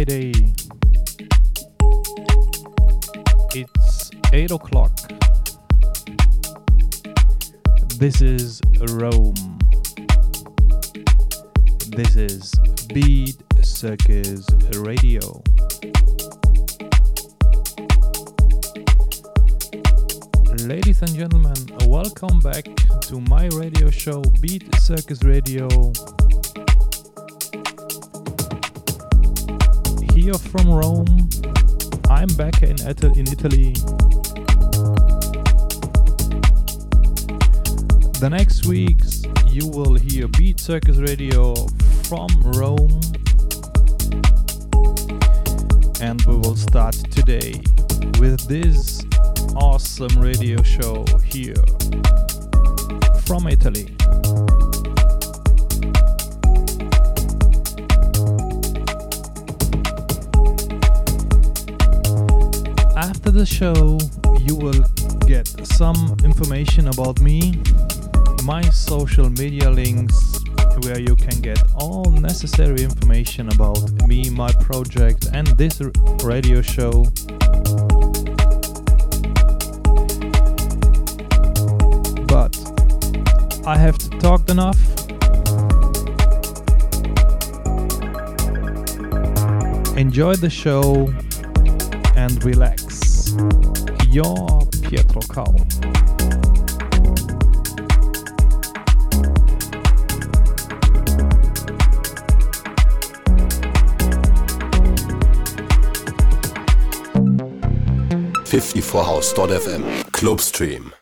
Friday. It's 8 o'clock. This is Rome. This is Beat Circus Radio. Ladies and gentlemen, welcome back to my radio show Beat Circus Radio. Here from Rome, I'm back in, in Italy. The next weeks you will hear Beat Circus Radio from Rome. And we will start today with this awesome radio show here from Italy. The show, you will get some information about me, my social media links, where you can get all necessary information about me, my project, and this radio show. But I have talked enough. Enjoy the show and relax. Your Pietro Cao. Fifty Four House.fm Clubstream.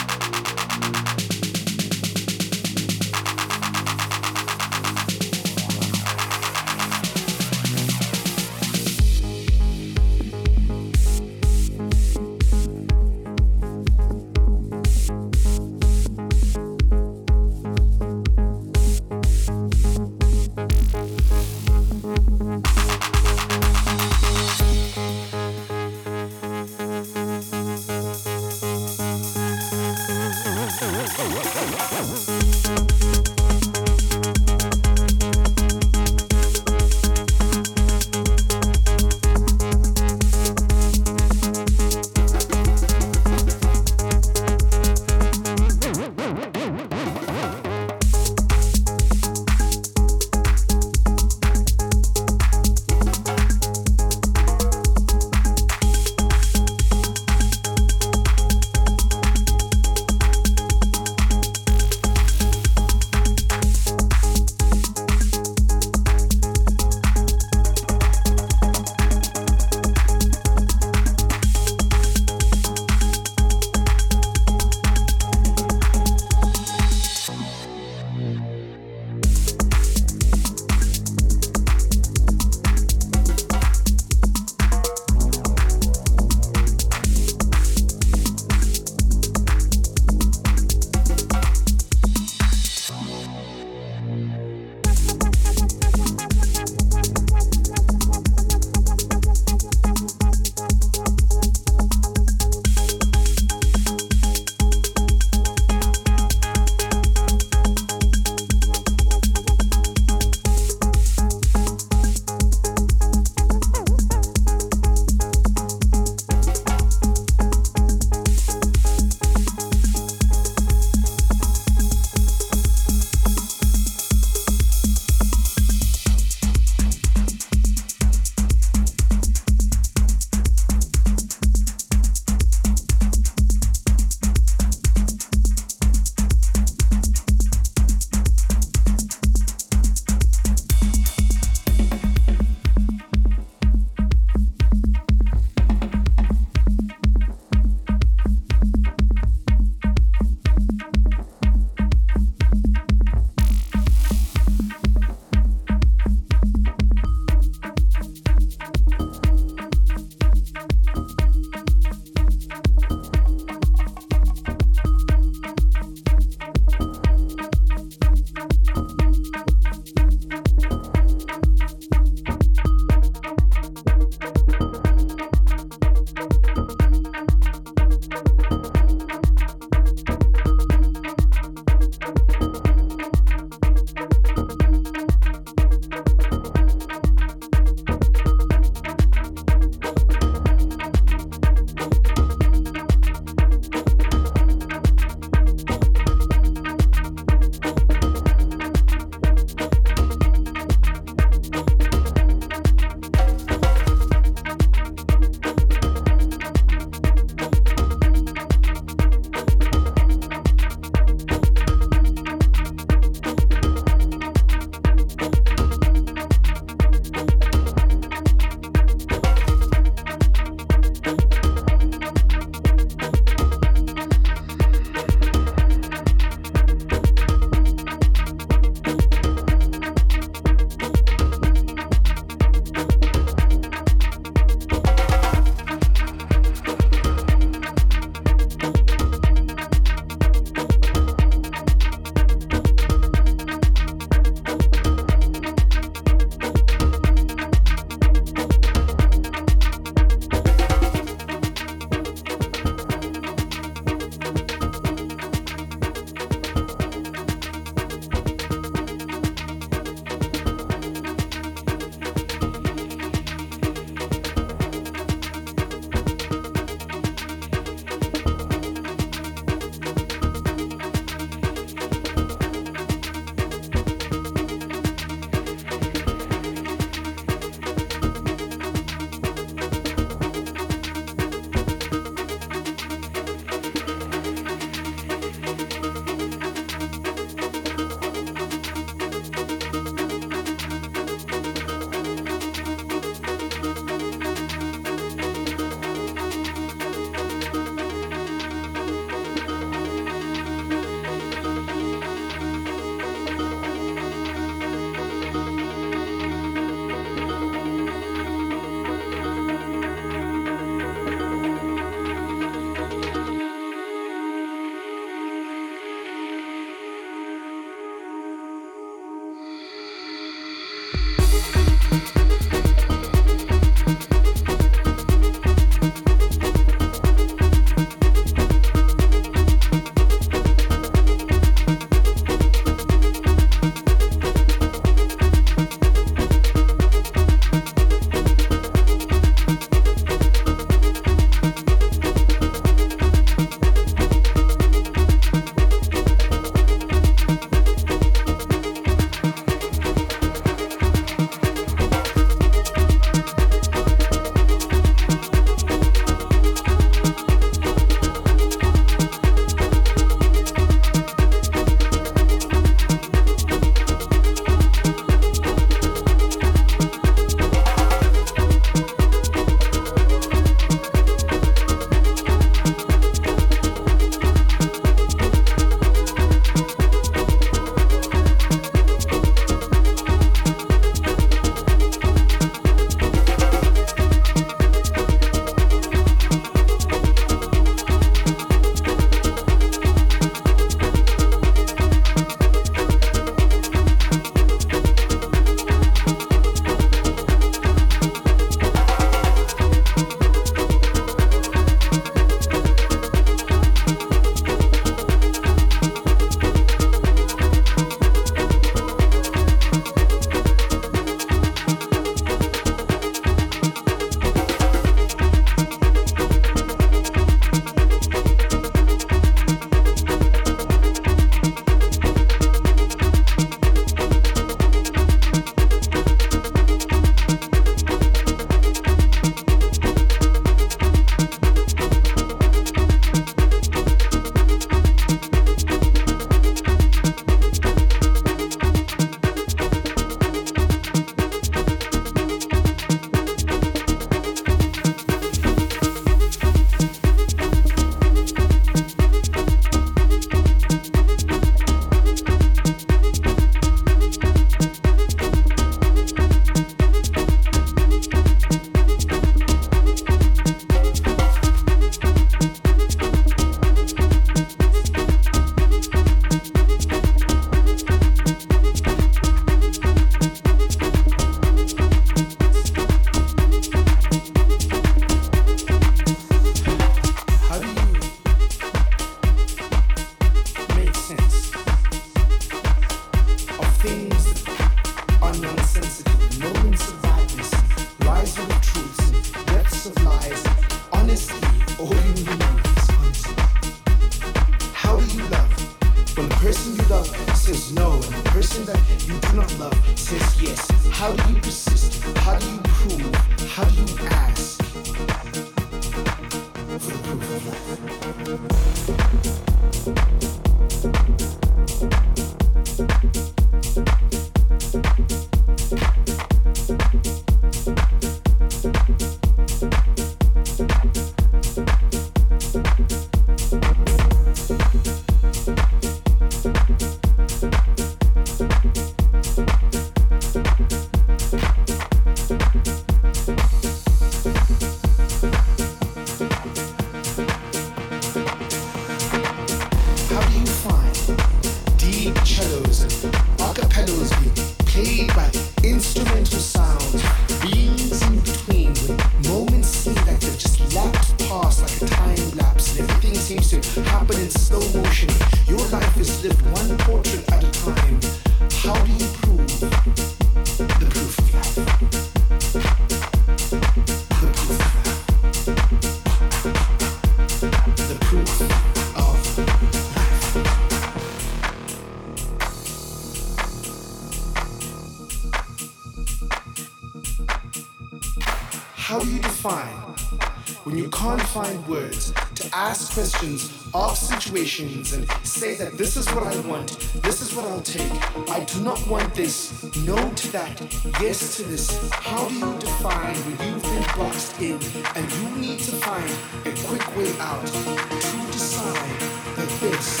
Situations and say that this is what I want, this is what I'll take. I do not want this, no to that, yes to this. How do you define when you've been boxed in and you need to find a quick way out to decide that this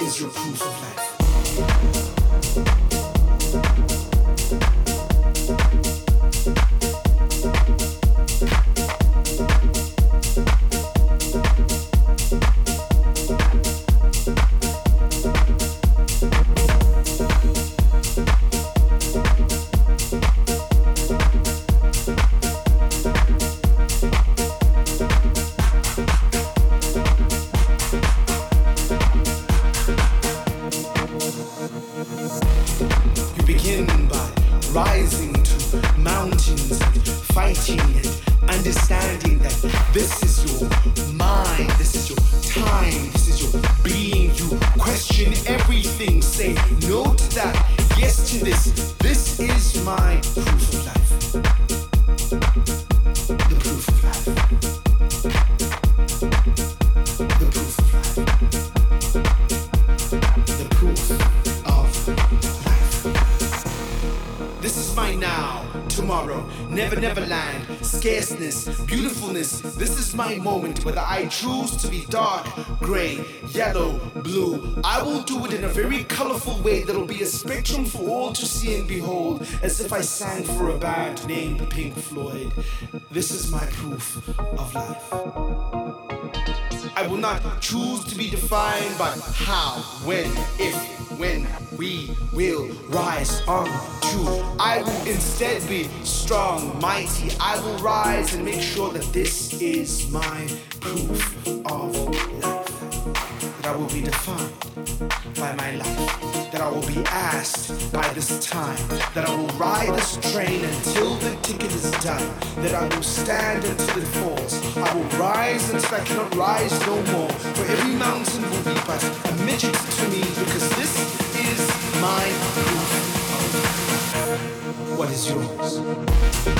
is your proof whether I choose to be dark, gray, yellow, blue. I will do it in a very colorful way that'll be a spectrum for all to see and behold, as if I sang for a band named Pink Floyd. This is my proof of life. I will not choose to be defined by how, when, if, when we will rise on to. I will instead be strong, mighty. I will rise and make sure that this is my proof of life. That I will be defined by my life. That I will be asked by this time. That I will ride this train until the ticket is done. That I will stand until it falls. I will rise until I cannot rise no more. For every mountain will be but a midget to me because this is my proof. What is yours?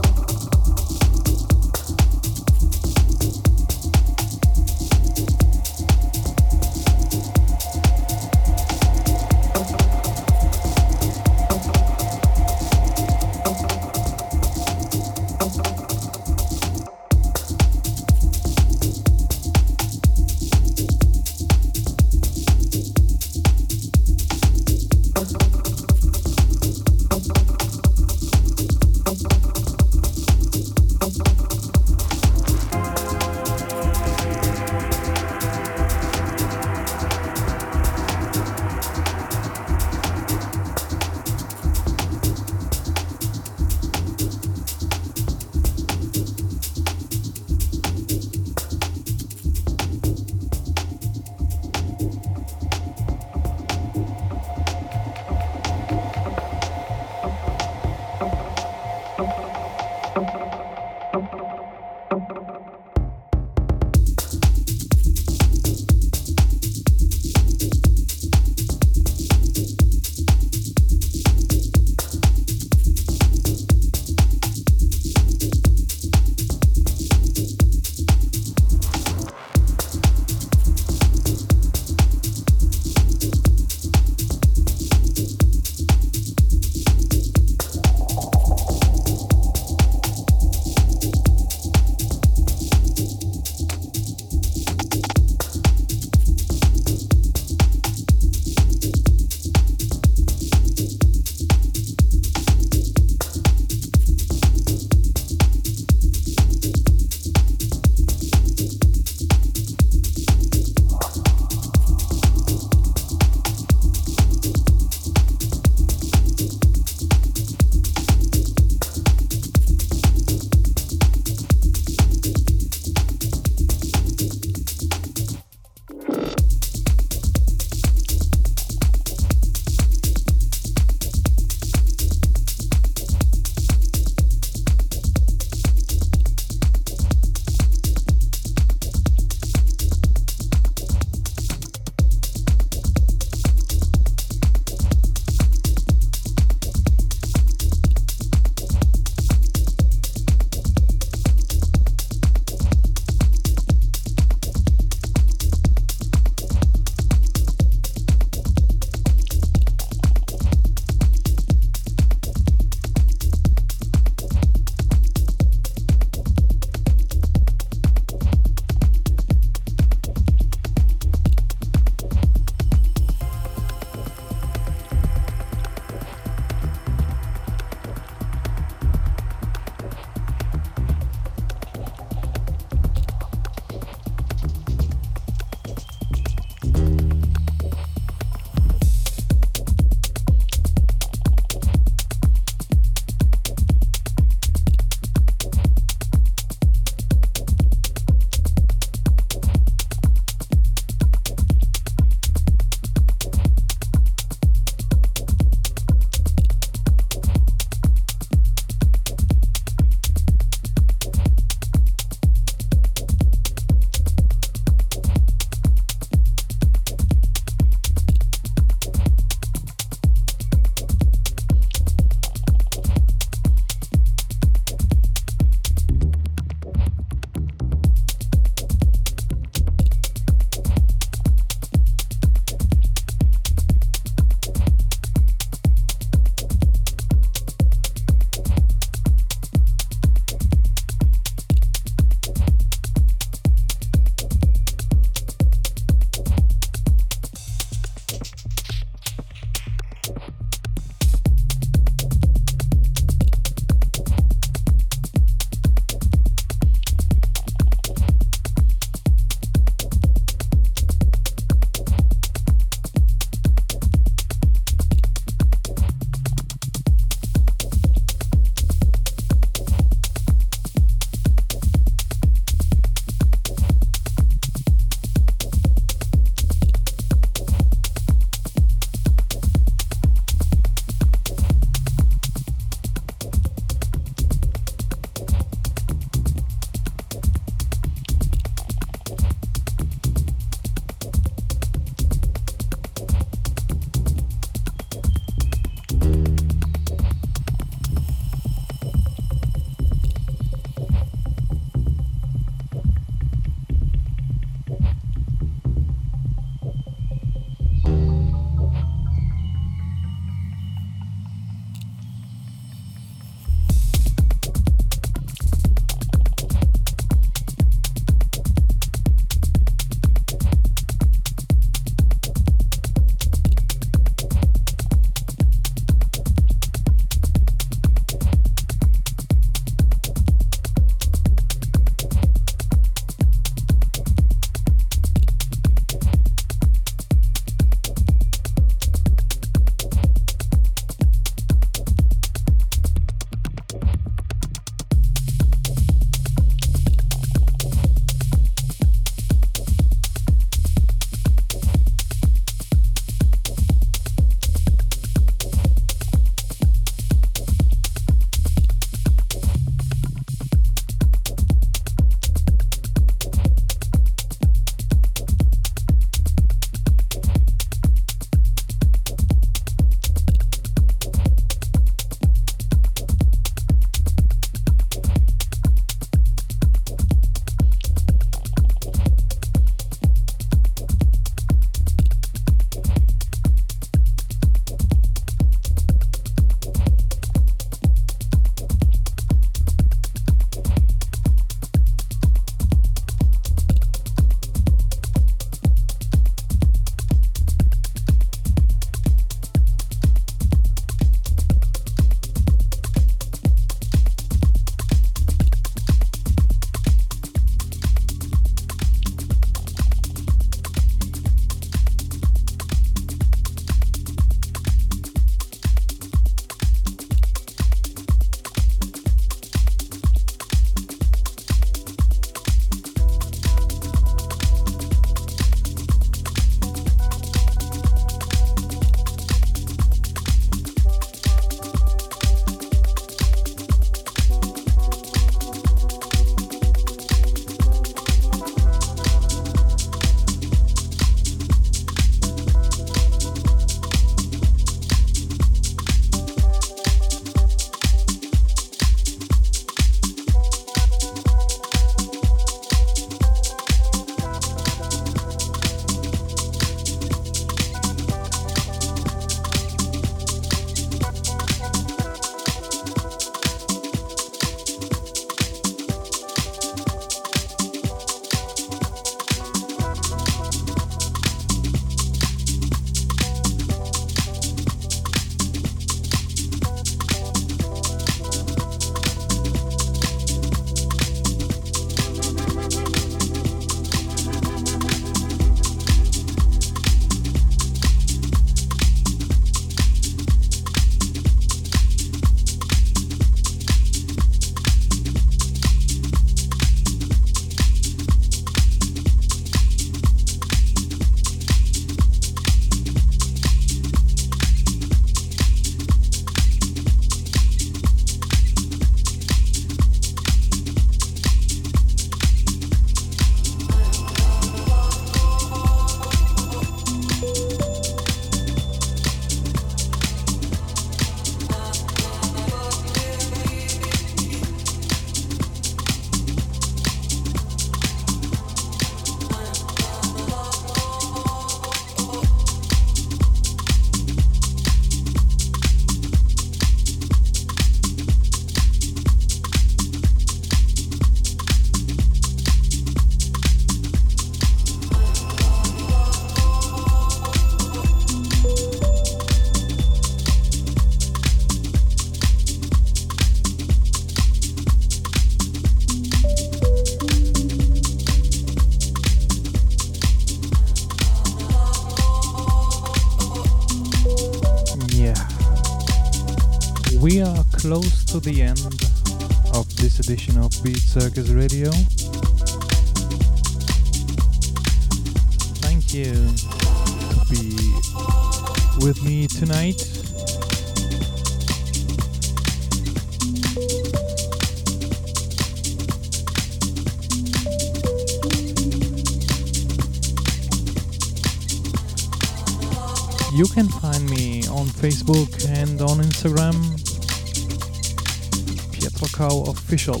Cow Official.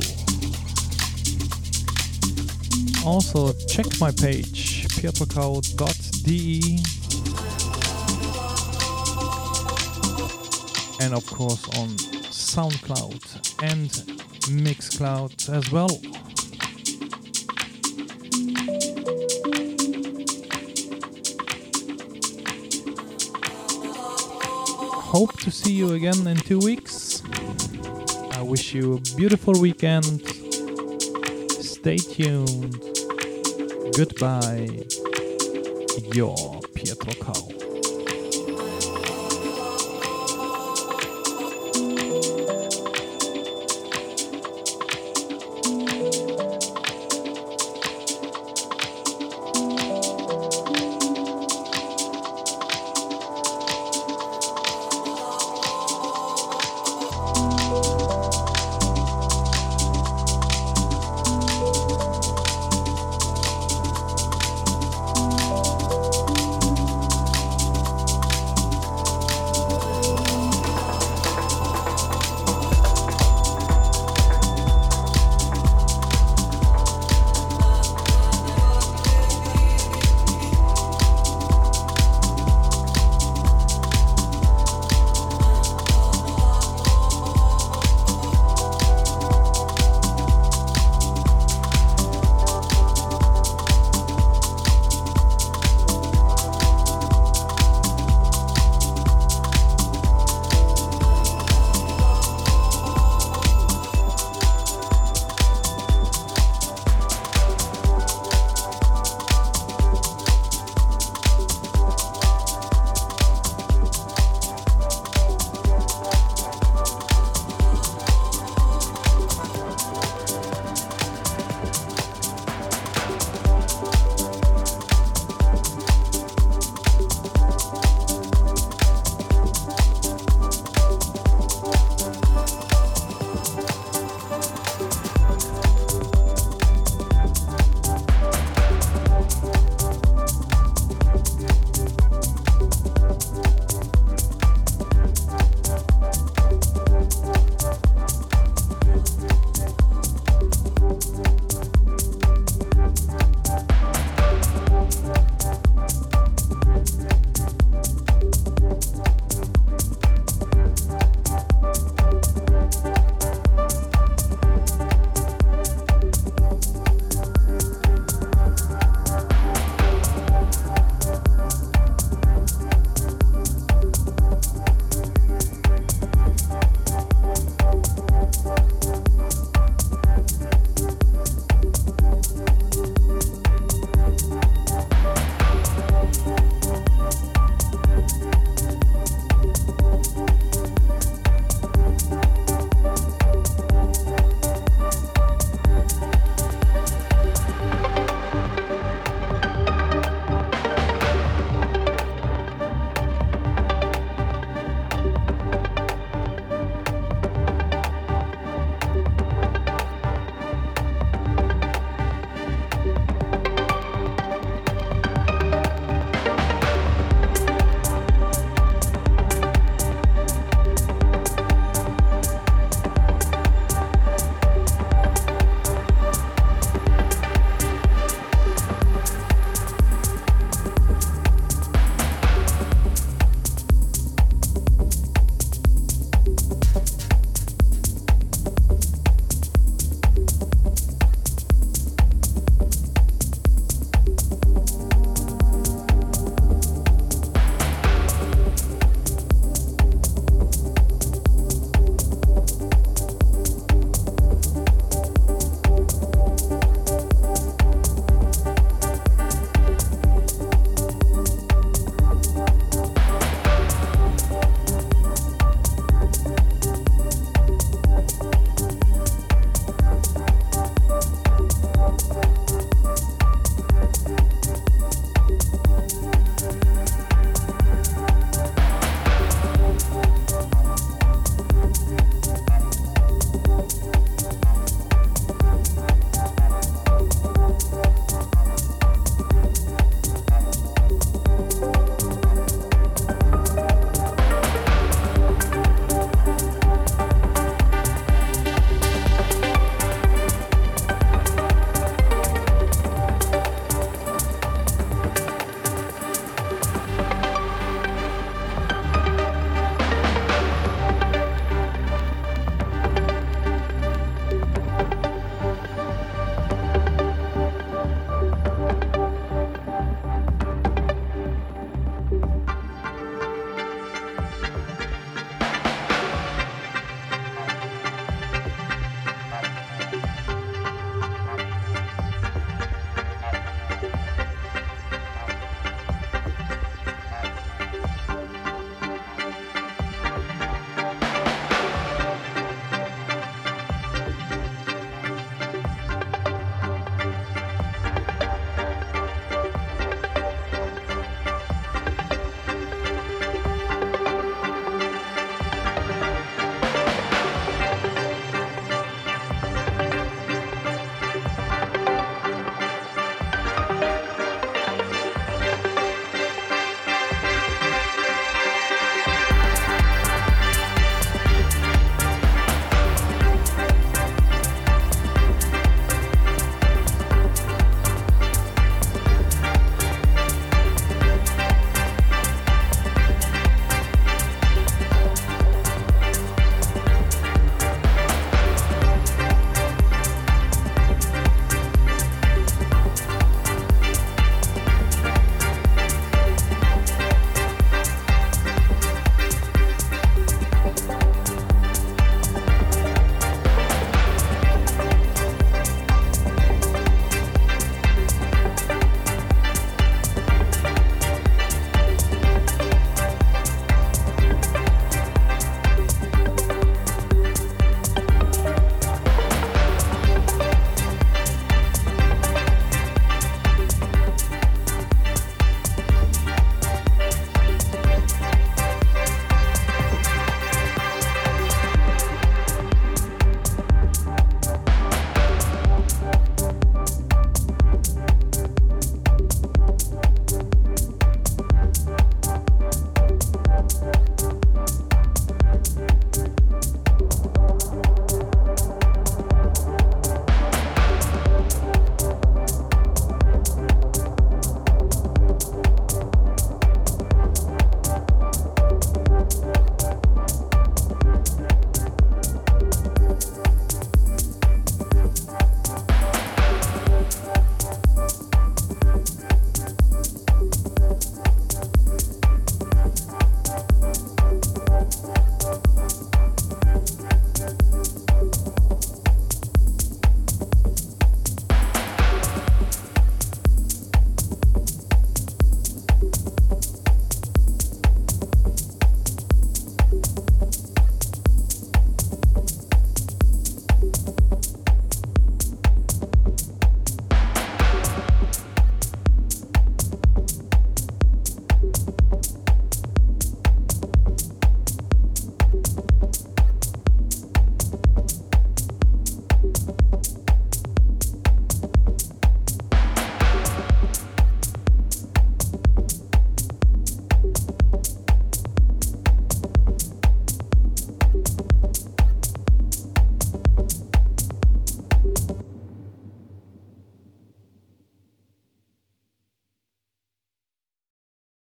Also, check my page, pietrocow.de. And of course, on SoundCloud and Mixcloud as well. hope to see you again in two weeks. You a beautiful weekend. Stay tuned. Goodbye. Your.